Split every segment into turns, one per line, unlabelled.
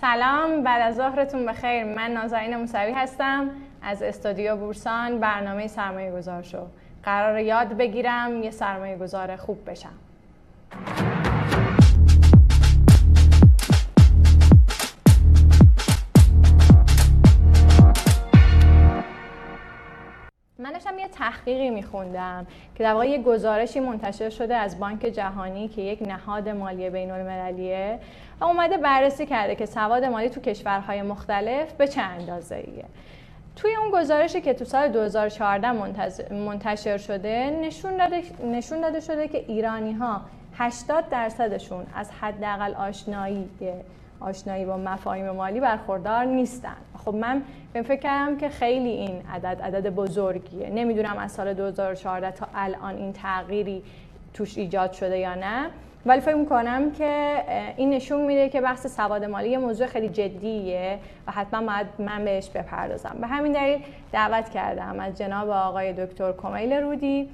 سلام بعد از ظهرتون بخیر. من نازنین موسوی هستم. از استودیو بورسان برنامه سرمایه گذار شو. قرار یاد بگیرم یه سرمایه گذار خوب بشم. تحقیقی میخوندم که در واقع یه گزارشی منتشر شده از بانک جهانی که یک نهاد مالی بین المللیه و اومده بررسی کرده که سواد مالی تو کشورهای مختلف به چه اندازه ایه توی اون گزارشی که تو سال 2014 منتشر شده نشون داده, نشون داده شده که ایرانی ها 80 درصدشون از حداقل آشنایی آشنایی با مفاهیم مالی برخوردار نیستن. خب من به فکر کردم که خیلی این عدد عدد بزرگیه. نمی‌دونم از سال 2014 تا الان این تغییری توش ایجاد شده یا نه. ولی فکر می‌کنم که این نشون میده که بحث سواد مالی یه موضوع خیلی جدیه و حتما باید من بهش بپردازم. به همین دلیل دعوت کردم از جناب آقای دکتر کمیل رودی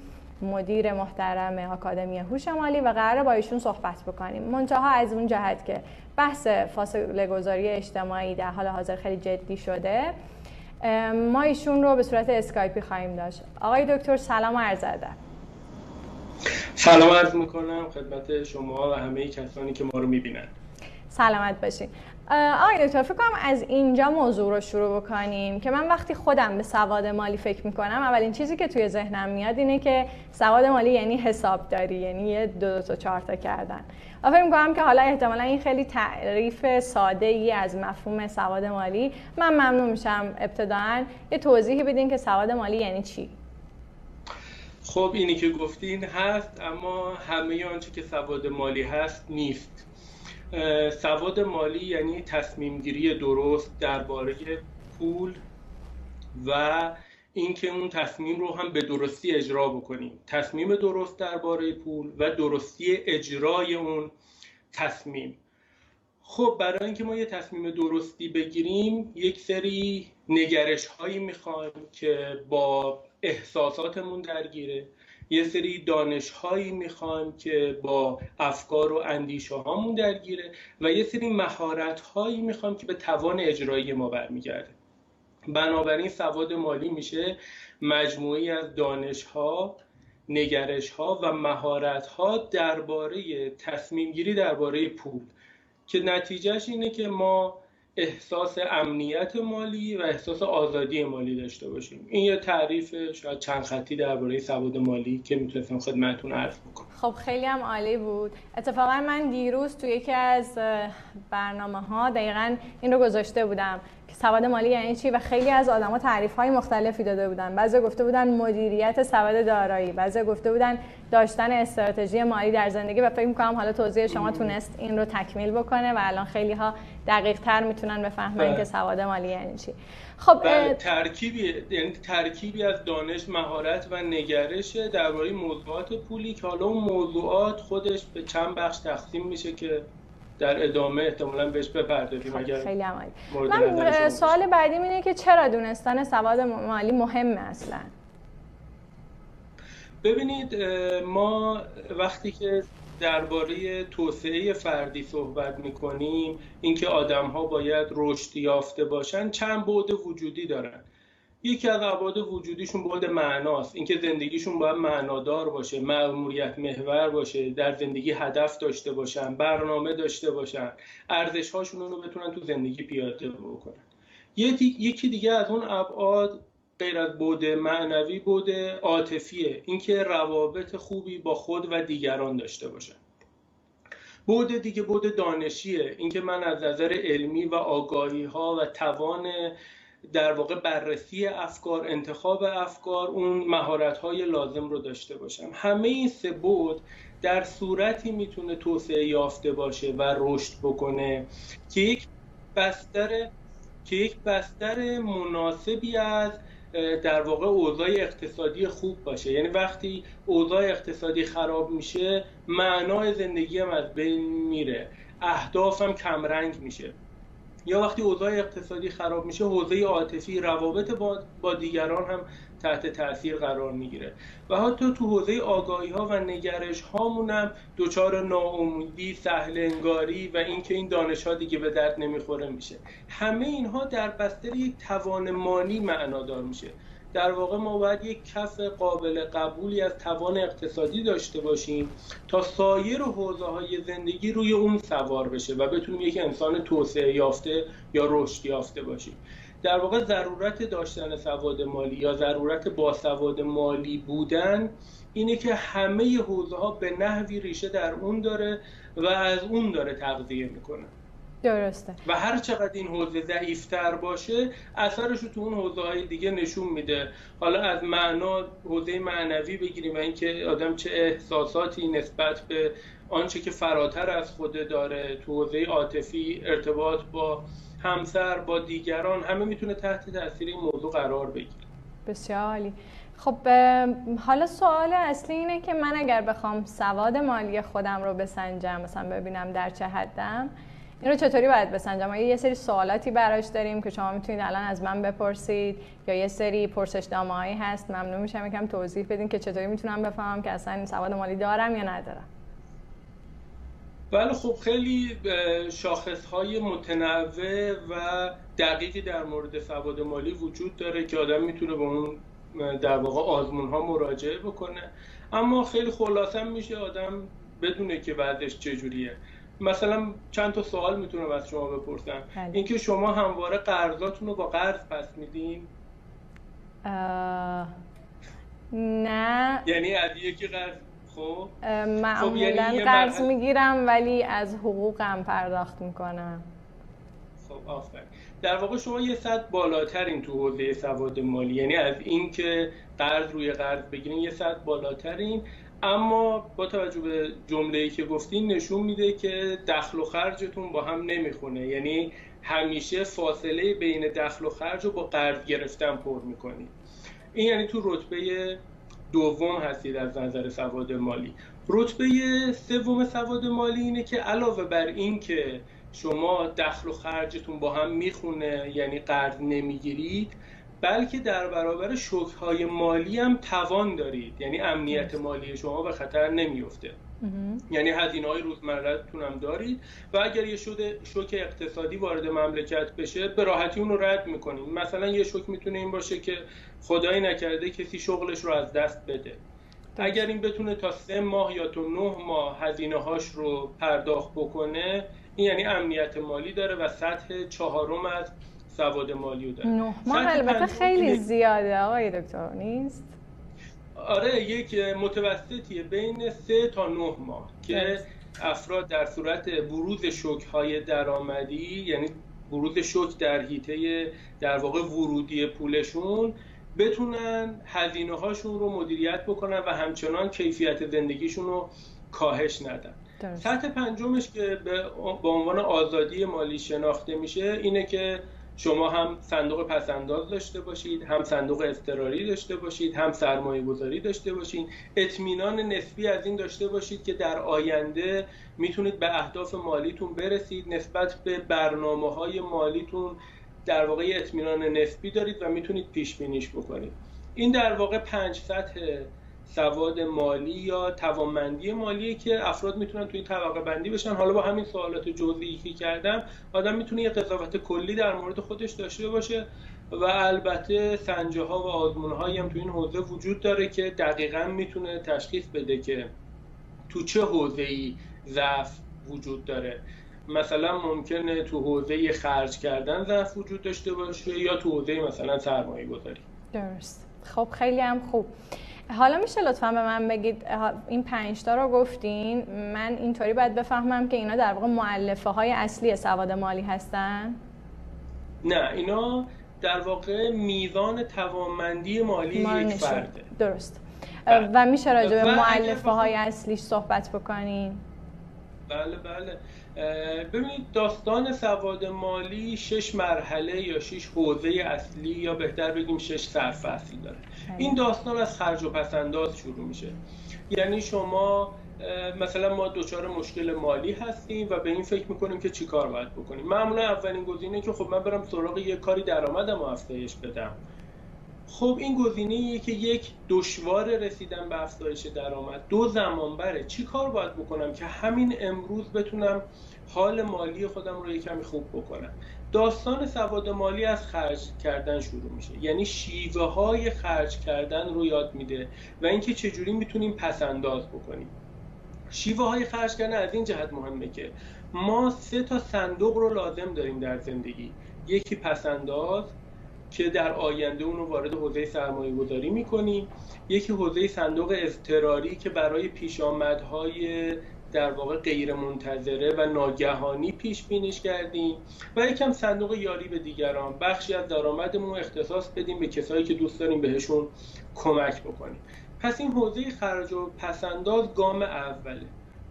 مدیر محترم آکادمی هوش مالی و قرار با ایشون صحبت بکنیم. منتها از اون جهت که بحث فاصله گذاری اجتماعی در حال حاضر خیلی جدی شده ما ایشون رو به صورت اسکایپی خواهیم داشت. آقای دکتر سلام عرض ادب.
سلام عرض می‌کنم خدمت شما و همه کسانی که ما رو می‌بینن.
سلامت باشین. آقای دکتر فکر کنم از اینجا موضوع رو شروع بکنیم که من وقتی خودم به سواد مالی فکر می‌کنم اولین چیزی که توی ذهنم میاد اینه که سواد مالی یعنی حسابداری یعنی یه دو, دو تا چهار تا کردن. و فکر می‌کنم که حالا احتمالا این خیلی تعریف ساده ای از مفهوم سواد مالی. من ممنون میشم ابتداعا یه توضیحی بدین که سواد مالی یعنی چی.
خب اینی که گفتین هست اما همه آنچه که سواد مالی هست نیست. سواد مالی یعنی تصمیم گیری درست درباره پول و اینکه اون تصمیم رو هم به درستی اجرا بکنیم. تصمیم درست درباره پول و درستی اجرای اون تصمیم. خب برای اینکه ما یه تصمیم درستی بگیریم یک سری نگرش هایی می‌خوایم که با احساساتمون درگیره. یه سری دانش هایی می‌خوایم که با افکار و اندیشه هامون درگیره و یه سری مهارت هایی می‌خوایم که به توان اجرایی ما برمیگرده. بنابراین سواد مالی میشه مجموعی از دانش ها نگرش ها و مهارت ها درباره تصمیم گیری درباره پول. که نتیجهش اینه که ما احساس امنیت مالی و احساس آزادی مالی داشته باشیم. این یه تعریف شاید چند خطی درباره سواد مالی که می‌تونستم خدمتتون عرض بکنم.
خب خیلی هم عالی بود. اتفاقا من دیروز توی یکی از برنامه ها دقیقا این رو گذاشته بودم. که سواد مالی یعنی چی؟ و خیلی از آدما تعریف های مختلفی داده بودن. بعضی گفته بودن مدیریت سواد دارایی. بعضی گفته بودن داشتن استراتژی مالی در زندگی و فکر می‌کنم حالا توضیح شما تونست این رو تکمیل بکنه و الان خیلی ها دقیق تر می‌تونن بفهمن که بله. سواد مالی یعنی چی.
خب بله، ترکیبی یعنی ترکیبی از دانش مهارت و نگرش درباره موضوعات پولی که حالا اون موضوعات خودش به چند بخش تقسیم میشه که در ادامه احتمالا بهش بپردازیم
خب، اگر خیلی عمالی من سوال بعدی اینه که چرا دونستن سواد مالی مهمه اصلا؟
ببینید ما وقتی که درباره توسعه فردی صحبت می‌کنیم اینکه آدم ها باید رشد یافته باشن چند بعد وجودی دارن. یکی از ابعاد وجودیشون بعد معناست. اینکه زندگیشون باید معنادار باشه مأموریت محور باشه در زندگی هدف داشته باشن برنامه داشته باشن ارزش هاشون رو بتونن تو زندگی پیاده بکنن. یکی دیگه از اون ابعاد غیر از بود معنوی بود عاطفیه. اینکه روابط خوبی با خود و دیگران داشته باشن. بود دیگه بود دانشیه. اینکه من از نظر علمی و آگاهی ها و توان در واقع بررسی افکار انتخاب افکار اون مهارت های لازم رو داشته باشم. همه این سه بود در صورتی می‌تونه توسعه یافته باشه و رشد بکنه که یک بستر که یک بستر مناسبی از در واقع اوضاع اقتصادی خوب باشه. یعنی وقتی اوضاع اقتصادی خراب میشه معنای زندگی هم از بین میره. اهدافم کمرنگ میشه. یا وقتی اوضاع اقتصادی خراب میشه حوزه عاطفی روابط با, با دیگران هم تحت تاثیر قرار می‌گیره. و حتی تو حوزه آگاهی ها و نگرش هامون هم دچار ناامیدی سهل انگاری و اینکه این دانش ها دیگه به درد نمی‌خوره میشه. همه اینها در بستر یک توان مالی معنادار میشه. در واقع ما باید یک کف قابل قبولی از توان اقتصادی داشته باشیم تا سایر حوزه های زندگی روی اون سوار بشه و بتونیم یک انسان توسعه یافته یا رشد یافته باشیم. در واقع ضرورت داشتن سواد مالی یا ضرورت باسواد مالی بودن اینه که همه حوزه ها به نحوی ریشه در اون داره و از اون داره تغذیه می‌کنه.
درسته.
و هر چقدر این حوزه ضعیفتر باشه اثرش رو تو اون حوزه های دیگه نشون میده. حالا از معنا حوزه معنوی بگیریم و اینکه آدم چه احساساتی نسبت به آنچه که فراتر از خوده داره تو حوزه عاطفی ارتباط با همسر با دیگران همه می‌تونه تحت تاثیر این موضوع قرار بگیره.
بسیار عالی. خب حالا سوال اصلی اینه که من اگر بخوام سواد مالی خودم رو بسنجم مثلا ببینم در چه حدم این رو چطوری باید بسنجم؟ آیا یه سری سوالاتی براش داریم که شما می‌تونید الان از من بپرسید؟ یا یه سری پرسش هایی هست؟ ممنون میشم یکم توضیح بدین که چطوری می‌تونم بفهمم که اصلا سواد مالی دارم یا ندارم.
بله خب خیلی شاخص های متنوع و دقیقی در مورد سواد مالی وجود داره که آدم می‌تونه به اون در واقع آزمون ها مراجعه بکنه. اما خیلی خلاصه میشه آدم بدونه که بعدش چجوریه. مثلا چند تا سوال می‌تونم از شما بپرسم. بله. اینکه شما همواره قرضاتون رو با قرض پس میدین؟
نه.
یعنی از یکی قرض خب؟
معمولا خب یعنی قرض می‌گیرم ولی از حقوقم پرداخت می‌کنم.
خب آفرین. در واقع شما یه صد بالاترین تو حوزه سواد مالی یعنی از اینکه قرض روی قرض بگیرین یه صد بالاترین. اما با توجه به جمله ای که گفتین نشون میده که دخل و خرجتون با هم نمی‌خونه. یعنی همیشه فاصله بین دخل و خرج رو با قرض گرفتن پر می‌کنید این یعنی تو رتبه دوم هستید از نظر سواد مالی. رتبه سوم سواد مالی اینه که علاوه بر این که شما دخل و خرجتون با هم می‌خونه یعنی قرض نمی‌گیرید بلکه در برابر شوکهای مالی هم توان دارید. یعنی امنیت مالی شما به خطر نمیفته. یعنی هزینه های روزمرهتون هم دارید. و اگر یه شده شوک اقتصادی وارد مملکت بشه به راحتی اون رو رد می‌کنید مثلا یه شوک می‌تونه این باشه که خدایی نکرده کسی شغلش رو از دست بده. اگر این بتونه تا سه ماه یا تا نه ماه هزینه هاش رو پرداخت بکنه این یعنی امنیت مالی داره و سطح چهارم از سواد مالی رو داره.
نه ماه البته خیلی زیاده آقای دکتر نیست؟
آره یک متوسطیه بین سه تا نه ماه که افراد در صورت بروز شوک های درآمدی یعنی بروز شوک در حیطه در واقع ورودی پولشون بتونن هزینه هاشون رو مدیریت بکنن و همچنان کیفیت زندگیشون رو کاهش ندن. سطح پنجمش که به عنوان آزادی مالی شناخته میشه اینه که شما هم صندوق پسنداز داشته باشید هم صندوق اضطراری داشته باشید هم سرمایه گذاری داشته باشید اطمینان نسبی از این داشته باشید که در آینده می‌تونید به اهداف مالیتون برسید نسبت به برنامه های مالیتون در واقع اطمینان نسبی دارید و می‌تونید پیش بینیش بکنید. این در واقع پنج سطح سواد مالی یا توانمندی مالی که افراد می‌تونن توی طبقه بندی بشن. حالا با همین سوالات جزئی که کردم آدم می‌تونه یه قضاوت کلی در مورد خودش داشته باشه و البته سنجه ها و آزمون هایی هم تو این حوزه وجود داره که دقیقا می‌تونه تشخیص بده که تو چه حوزه ای ضعف وجود داره. مثلا ممکنه تو حوزه خرج کردن ضعف وجود داشته باشه یا تو حوزه مثلا سرمایه گذاری
درست. خب خیلی هم خوب. حالا میشه لطفا به من بگید این پنج تا رو گفتین من اینطوری باید بفهمم که اینا در واقع معلفه های اصلی سواد مالی هستن؟
نه اینا در واقع میزان توانمندی مالی یک فرده.
درست. بله. و میشه راجع به معلفه های اصلیش صحبت بکنین.
بله بله. ببینید داستان سواد مالی شش مرحله یا شش حوزه اصلی یا بهتر بگیم شش صرف اصلی داره. این داستان از خرج و پسنداز شروع میشه. یعنی شما مثلا ما دچار مشکل مالی هستیم و به این فکر می‌کنیم که چیکار باید بکنیم. معمولا اولین گزینه که خب من برم سراغ یه کاری درآمدم و افزایش بدم. خب این گزینه که یک دشوار رسیدن به افزایش درآمد. دو زمان بره چی کار باید بکنم که همین امروز بتونم حال مالی خودم رو یکمی خوب بکنم؟ داستان سواد مالی از خرج کردن شروع میشه. یعنی شیوه های خرج کردن رو یاد میده و اینکه چجوری می‌تونیم پس انداز بکنیم. شیوه های خرج کردن از این جهت مهمه که ما سه تا صندوق رو لازم داریم در زندگی. یکی پسنداز که در آینده اون رو وارد حوزه سرمایه گذاری می‌کنیم. یکی حوزه صندوق اضطراری که برای پیشامدهای در واقع غیر منتظره و ناگهانی پیش بینیش کردیم و یکم صندوق یاری به دیگران. بخشی از درآمدمون اختصاص بدیم به کسایی که دوست داریم بهشون کمک بکنیم. پس این حوزه خرج و پسنداز گام اوله.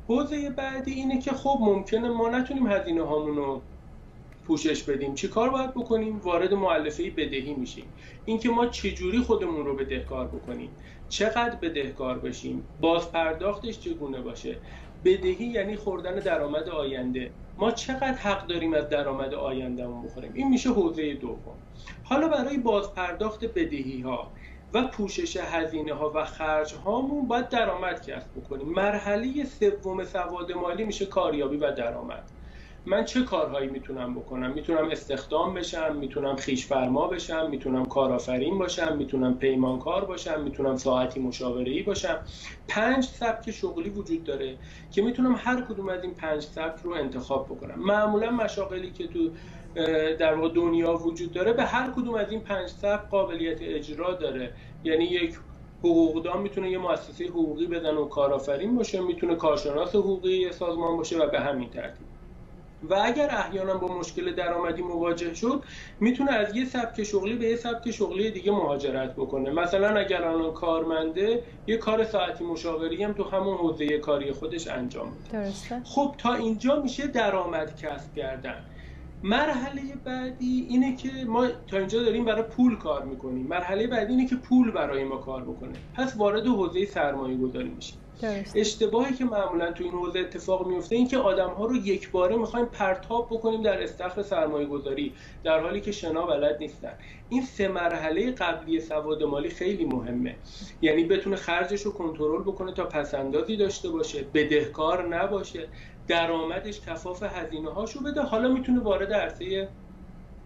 حوزه بعدی اینه که خب ممکنه ما نتونیم هزینه هامون رو پوشش بدیم چی کار باید بکنیم؟ وارد معلفه بدهی میشیم. اینکه ما چجوری خودمون رو بدهکار بکنیم. چقدر بدهکار بشیم؟ باز پرداختش چگونه باشه؟ بدهی یعنی خوردن درآمد آینده. ما چقدر حق داریم از درآمد آیندهمون بخوریم؟ این میشه حوزه دوم. حالا برای باز پرداخت بدهی ها و پوشش هزینه ها و خرج هامون باید درآمد کسب بکنیم. مرحله سوم سواد مالی میشه کاریابی و درآمد. من چه کارهایی می‌تونم بکنم؟ می‌تونم استخدام بشم می‌تونم خیش فرما بشم می‌تونم کارآفرین باشم می‌تونم پیمانکار باشم می‌تونم ساعتی مشاوره باشم. پنج سبک شغلی وجود داره که می‌تونم هر کدوم از این پنج سبک رو انتخاب بکنم. معمولا مشاغلی که تو در واقع دنیا وجود داره به هر کدوم از این پنج سبک قابلیت اجرا داره. یعنی یک حقوقدان می‌تونه یه مؤسسه حقوقی بدن و کارآفرین باشه می‌تونه کارشناس حقوقی سازمان باشه و به همین ترتیب. و اگر احیانا با مشکل درآمدی مواجه شد می‌تونه از یه سبک شغلی به یه سبک شغلی دیگه مهاجرت بکنه. مثلا اگر الان کارمنده یه کار ساعتی مشاوری هم تو همون حوزه کاری خودش انجام میده. خب تا اینجا میشه درآمد کسب کردن. مرحله بعدی اینه که ما تا اینجا داریم برای پول کار می‌کنیم. مرحله بعدی اینه که پول برای ما کار بکنه. پس وارد حوزه سرمایه گذاری میشیم. اشتباهی که معمولا تو این حوزه اتفاق میفته این که آدم ها رو یک باره می‌خوایم پرتاب بکنیم در استخر سرمایه گذاری در حالی که شنا بلد نیستن. این سه مرحله قبلی سواد مالی خیلی مهمه. یعنی بتونه خرجش رو کنترل بکنه تا پسندازی داشته باشه بدهکار نباشه درآمدش کفاف هزینه هاشو بده حالا می‌تونه وارد عرصه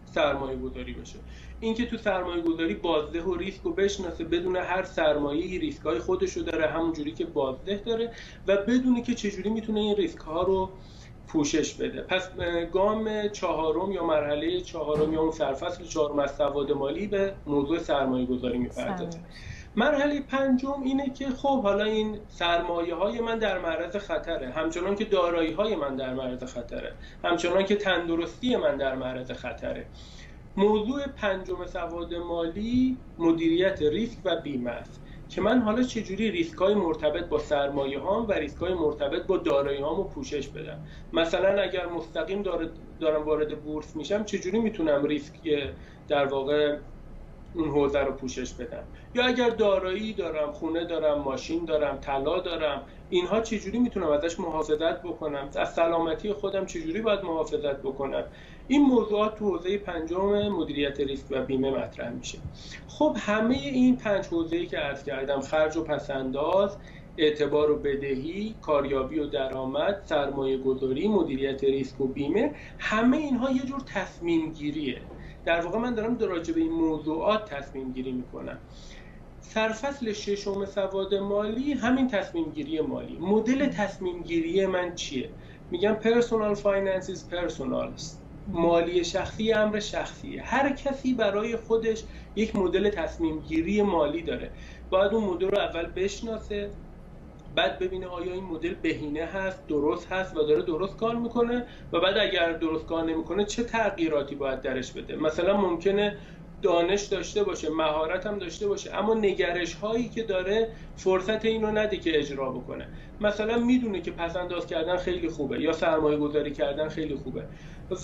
سرمایه گذاری بشه. اینکه تو سرمایه گذاری بازده و ریسک رو بشناسه بدون هر سرمایه ریسک های خودش رو داره همونجوری که بازده داره و بدونی که چجوری می‌تونه این ریسک ها رو پوشش بده. پس گام چهارم یا مرحله چهارم یا اون سرفصل چهارم از سواد مالی به موضوع سرمایه گذاری می‌پردازه مرحله پنجم اینه که خب حالا این سرمایه های من در معرض خطره. همچنان که دارایی های من در معرض خطره. همچنان که تندرستی من در معرض خطره. موضوع پنجم سواد مالی مدیریت ریسک و بیمه است که من حالا چجوری ریسک های مرتبط با سرمایه هام و ریسک های مرتبط با دارایی هامو پوشش بدم؟ مثلا اگر مستقیم دارم وارد بورس میشم چجوری می‌تونم ریسک در واقع اون حوزه رو پوشش بدم؟ یا اگر دارایی دارم خونه دارم ماشین دارم طلا دارم اینها چجوری می‌تونم ازش محافظت بکنم؟ از سلامتی خودم چجوری باید محافظت بکنم؟ این موضوعات تو حوزه پنجم مدیریت ریسک و بیمه مطرح میشه. خب همه این پنج حوزه‌ای که عرض کردم خرج و پس‌انداز اعتبار و بدهی، کاریابی و درآمد، سرمایه گذاری، مدیریت ریسک و بیمه همه اینها یه جور تصمیم گیریه در واقع من دارم راجع به این موضوعات تصمیم گیری می‌کنم. سرفصل ششم سواد مالی همین تصمیم گیری مالی. مدل تصمیم گیری من چیه؟ میگم personal finance personal مالی شخصی امر شخصیه هر کسی برای خودش یک مدل تصمیم گیری مالی داره. باید اون مدل رو اول بشناسه بعد ببینه آیا این مدل بهینه هست درست هست و داره درست کار می‌کنه و بعد اگر درست کار نمی‌کنه چه تغییراتی باید درش بده؟ مثلا ممکنه دانش داشته باشه مهارت هم داشته باشه اما نگرش هایی که داره فرصت اینو نده که اجرا بکنه. مثلا می‌دونه که پسنداز کردن خیلی خوبه یا سرمایه گذاری کردن خیلی خوبه.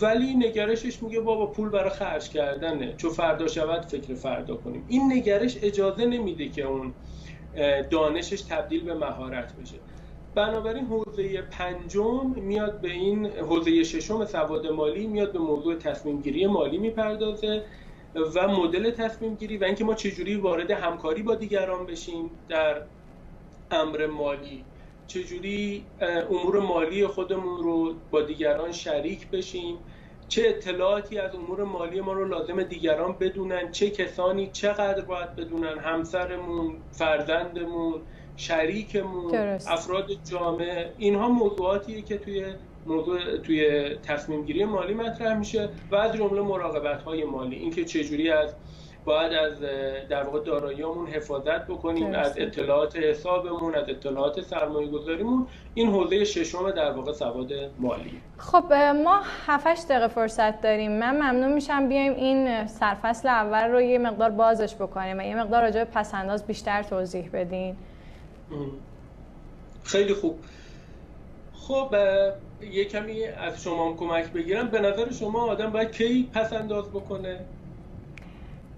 ولی نگرشش میگه بابا پول برای خرج کردنه. چون فردا شود فکر فردا کنیم. این نگرش اجازه نمیده که اون دانشش تبدیل به مهارت بشه. بنابراین حوزه پنجم میاد به این حوزه ششم سواد مالی میاد به موضوع تصمیم گیری مالی می‌پردازه و مدل تصمیم گیری و اینکه ما چجوری وارد همکاری با دیگران بشیم در امر مالی. چجوری امور مالی خودمون رو با دیگران شریک بشیم؟ چه اطلاعاتی از امور مالی ما رو لازم دیگران بدونن؟ چه کسانی چقدر باید بدونن؟ همسرمون فرزندمون شریکمون افراد جامعه اینها موضوعاتیه که توی موضوع توی تصمیم گیری مالی مطرح میشه و از جمله مراقبت های مالی. اینکه چجوری از باید از در واقع داراییامون حفاظت بکنیم از اطلاعات حسابمون از اطلاعات سرمایه گذاریمون این حوزه ششم در واقع سواد مالی.
خب ما 7 دقیقه فرصت داریم. من ممنون میشم بیایم این سرفصل اول رو یه مقدار بازش بکنیم و یه مقدار راجع به پسنداز بیشتر توضیح بدین.
خیلی خوب. خب یه کمی از شما کمک بگیرم. به نظر شما آدم باید کی پس انداز بکنه؟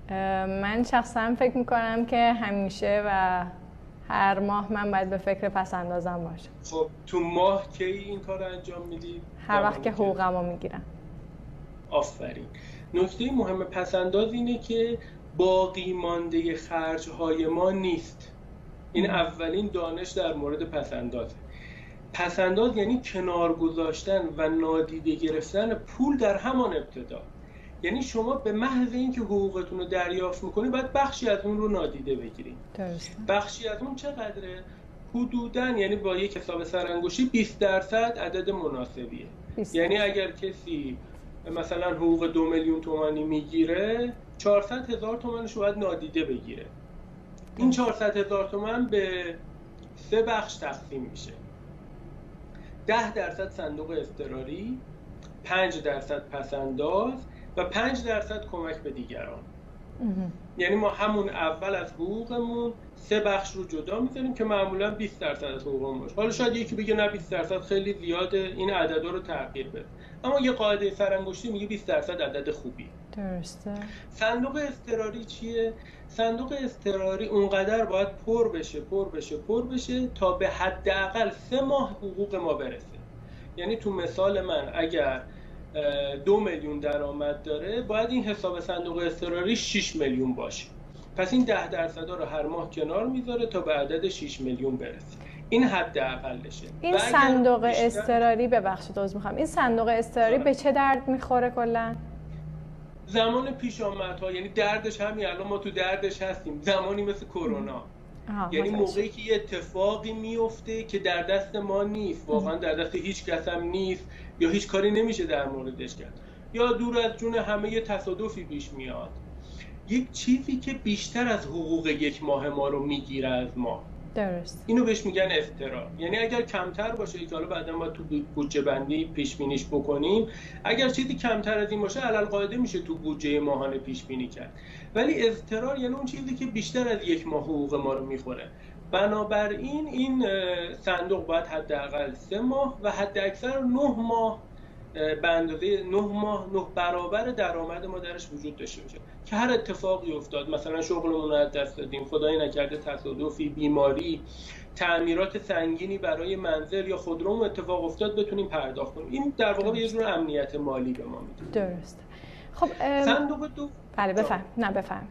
من شخصا فکر می‌کنم که همیشه و هر ماه من باید به فکر پس اندازم باشم
خب تو ماه کی این کار انجام میدی؟
هر وقت که حقوقم رو می‌گیرم.
آفرین. نکته مهم پسنداز اینه که باقی مانده خرج های ما نیست. این اولین دانش در مورد پسندازه پسنداز یعنی کنار گذاشتن و نادیده گرفتن پول در همان ابتدا. یعنی شما به محض اینکه حقوقتون رو دریافت می‌کنید باید بخشی از اون رو نادیده بگیرید بخشی از اون چقدره؟ حدودا یعنی با یک حساب سرانگشتی 20 درصد عدد مناسبیه. یعنی اگر کسی مثلا حقوق دو میلیون تومانی می‌گیره 400 هزار تومنش باید نادیده بگیره. این 400 هزار تومن به سه بخش تقسیم میشه. 10 درصد صندوق اضطراری 5 درصد پسنداز و 5 درصد کمک به دیگران. یعنی ما همون اول از حقوقمون سه بخش رو جدا می‌ذاریم که معمولا 20 درصد از حقوقمون باشه. حالا شاید یکی بگه نه 20 درصد خیلی زیاده این عددا رو تغییر بده. اما یه قاعده سرانگشتی میگه 20 درصد عدد خوبی.
درسته.
صندوق اضطراری چیه؟ صندوق اضطراری اونقدر باید پر بشه پر بشه پر بشه تا به حداقل سه ماه حقوق ما برسه. یعنی تو مثال من اگر دو میلیون درآمد داره باید این حساب صندوق اضطراری 6 میلیون باشه. پس این ده درصد رو هر ماه کنار می‌ذاره تا به عدد 6 میلیون برسه. این حد اقلشه.
این صندوق. اضطراری ببخشید عذر می‌خوام. این صندوق اضطراری به چه درد می‌خوره کلا؟
زمان پیش ها یعنی دردش همین الان ما تو دردش هستیم. زمانی مثل کرونا. یعنی موقعی که یه اتفاقی میفته که در دست ما نیست. واقعا در دست هیچ کس هم نیست. یا هیچ کاری نمیشه در موردش کرد. یا دور از جون همه یه تصادفی پیش میاد. یک چیزی که بیشتر از حقوق یک ماه ما رو می‌گیره از ما.
درست.
اینو بهش میگن افترا. یعنی اگر کمتر باشه که حالا بعدا ما تو بودجه بندی پیش بینیش بکنیم اگر چیزی کمتر از این باشه علل قاعده میشه تو بودجه ماهانه پیش بینی کرد. ولی اضطرار یعنی اون چیزی که بیشتر از یک ماه حقوق ما رو می‌خوره. بنابراین این صندوق باید حداقل سه ماه و حد اکثر نه ماه به اندازه نه ماه نه برابر درآمد ما درش وجود داشته باشه. که هر اتفاقی افتاد مثلا شغلمون رو از دست دادیم خدای نکرده تصادفی بیماری تعمیرات سنگینی برای منزل یا خودروم اتفاق افتاد بتونیم پرداخت کنیم. این در واقع یه جور امنیت مالی به ما میده.
درست خب
صندوق دو
بله بفهم. نه بفهم.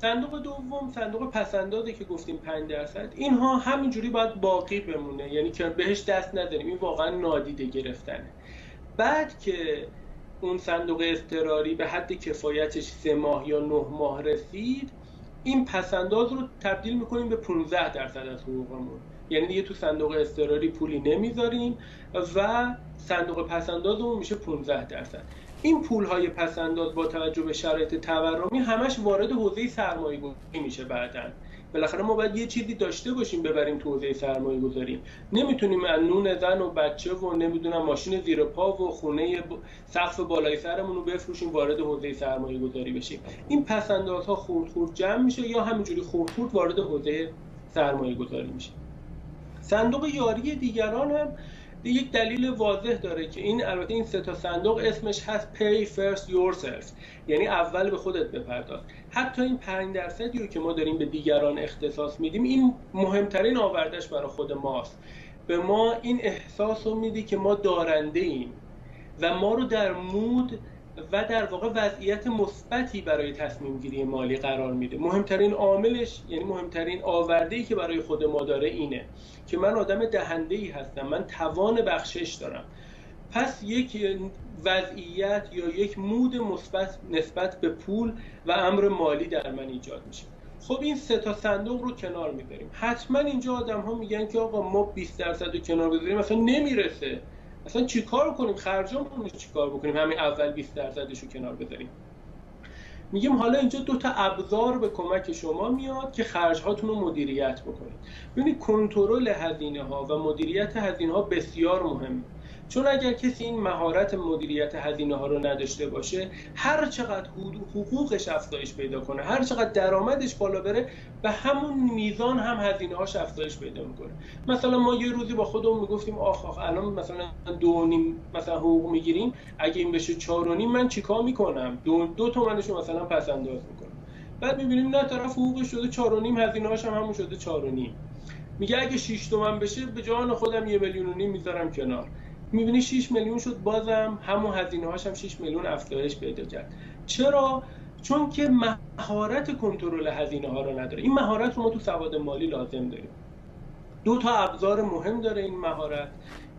صندوق دوم صندوق پسندازه که گفتیم 5 درصد. اینها همینجوری باید باقی بمونه. یعنی که بهش دست نداریم؟ این واقعا نادیده گرفتنه. بعد که اون صندوق اضطراری به حد کفایتش سه ماه یا نه ماه رسید این پسنداز رو تبدیل می‌کنیم به 15 درصد از حقوقمون. یعنی دیگه تو صندوق اضطراری پولی نمی‌ذاریم و صندوق پسندازمون میشه 15 درصد. این پول های پسنداز با توجه به شرایط تورمی همش وارد حوزه سرمایه گذاری میشه بعدا. بالاخره ما باید یه چیزی داشته باشیم ببریم تو حوزه سرمایه گذاری نمی‌تونیم از نون زن و بچه و نمی‌دونم ماشین زیر پا و خونه سقف بالای سرمون رو بفروشیم وارد حوزه سرمایه گذاری بشیم. این پسندازها خورد خورد جمع میشه یا همینجوری خورد خورد وارد حوزه سرمایه گذاری میشه. صندوق یاری دیگران هم یک دلیل واضح داره که این البته این سه تا صندوق اسمش هست pay first yourself. یعنی اول به خودت بپرداز. حتی این 5 درصدی رو که ما داریم به دیگران اختصاص میدیم این مهمترین آوردش برای خود ماست. به ما این احساس رو میدی که ما دارنده ایم و ما رو در مود و در واقع وضعیت مثبتی برای تصمیم گیری مالی قرار میده. مهمترین عاملش یعنی مهمترین آورده ای که برای خود ما داره اینه که من آدم دهنده ای هستم من توان بخشش دارم. پس یک وضعیت یا یک مود مثبت نسبت به پول و امر مالی در من ایجاد میشه. خب این سه تا صندوق رو کنار می‌بریم. حتما اینجا آدم ها میگن که آقا ما 20 درصد رو کنار بذاریم مثلا نمی‌رسه. اصلا چیکار کنیم؟ خرجمون رو چیکار بکنیم؟ همین اول 20 درصدش رو کنار بذاریم. میگیم حالا اینجا دو تا ابزار به کمک شما میاد که خرج رو مدیریت بکنید. ببینید کنترل هزینه ها و مدیریت هزینه ها بسیار مهمه. چون اگر کسی این مهارت مدیریت هزینه ها رو نداشته باشه هر چقدر حقوقش افزایش پیدا کنه هر چقدر درآمدش بالا بره به همون میزان هم هزینه هاش افزایش پیدا می‌کنه. مثلا ما یه روزی با خودمون می‌گفتیم آخ آخ الان مثلا دو نیم مثلا حقوق می‌گیریم اگه این بشه چهار و نیم من چیکار می‌کنم؟ دو, دو تومنشو مثلا پس انداز می‌کنم. بعد می‌بینیم نه طرف حقوقش شده چهار و نیم هزینه هاش هم همون شده چهار و نیم. میگه اگه 6 تومن بشه به جان خودم یه میلیون و نیم می‌ذارم کنار. می‌بینی 6 میلیون شد بازم همون هزینه هاش هم 6 میلیون افزایش پیدا کرد. چرا؟ چون که مهارت کنترل هزینه ها رو نداره. این مهارت رو ما تو سواد مالی لازم داریم. دو تا ابزار مهم داره این مهارت.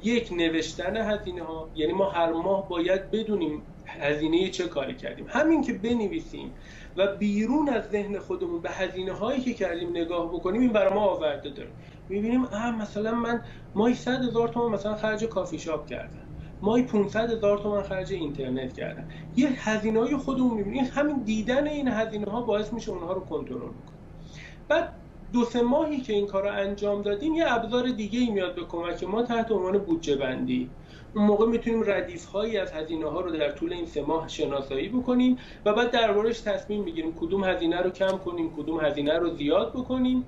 یک نوشتن هزینه ها. یعنی ما هر ماه باید بدونیم هزینه چه کاری کردیم. همین که بنویسیم و بیرون از ذهن خودمون به هزینه هایی که کردیم نگاه بکنیم این برای ما آورده داره. می‌بینیم اه مثلا من ماهی 100 هزار تومان مثلا خرج کافی شاپ کردم. ماهی 500 هزار تومان خرج اینترنت کردم. یه هزینه های خودمون می‌بینیم. همین دیدن این هزینه ها باعث میشه اونها رو کنترل کنیم بعد دو سه ماهی که این کار رو انجام دادیم یه ابزار دیگه ای میاد به کمک ما تحت عنوان بودجه بندی. اون موقع می‌تونیم ردیف هایی از هزینه ها رو در طول این سه ماه شناسایی بکنیم و بعد دربارش تصمیم بگیریم کدوم هزینه رو کم کنیم کدوم هزینه رو زیاد بکنیم.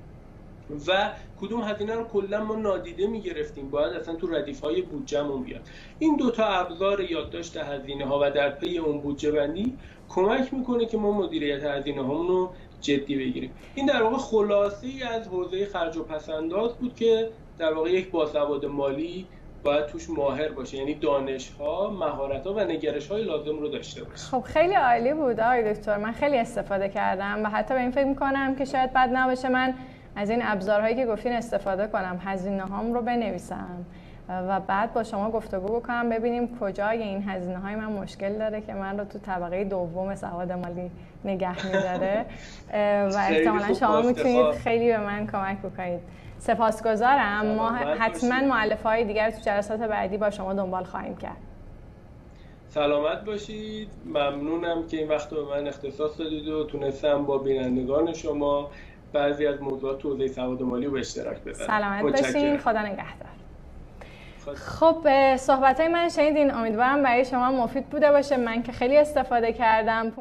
و کدوم هزینه رو کلا ما نادیده می‌گرفتیم. باید اصلا تو ردیف های بودجهمون بیاد. این دوتا ابزار یادداشت هزینه ها و در پی اون بودجه بندی کمک می‌کنه که ما مدیریت هزینه هامون رو جدی بگیریم. این در واقع خلاصه از حوزه خرج و پسنداز بود که در واقع یک باسواد مالی باید توش ماهر باشه. یعنی دانش ها مهارت ها و نگرش های لازم رو داشته باشه.
خب خیلی عالی بود آقای دکتر. من خیلی استفاده کردم و حتی به این فکر می‌کنم که شاید بد نباشه. من از این ابزارهایی که گفتین استفاده کنم هزینه هام رو بنویسم. و بعد با شما گفتگو بکنم ببینیم کجای این هزینه های من مشکل داره که من رو تو طبقه دوم سواد مالی نگه میداره. و احتمالا شما می‌تونید خیلی به من کمک بکنید. سپاسگزارم. ما حتما معلف های دیگر تو جلسات بعدی با شما دنبال خواهیم کرد.
سلامت باشید. ممنونم که این وقت به من اختصاص دادید و تونستم با بینندگان شما بعضی از موضوعات توضیح سواد مالی رو به اشتراک بذارم
سلامت باشین. خدا نگهدار. خب صحبت های من شنیدین. امیدوارم برای شما مفید بوده باشه. من که خیلی استفاده کردم.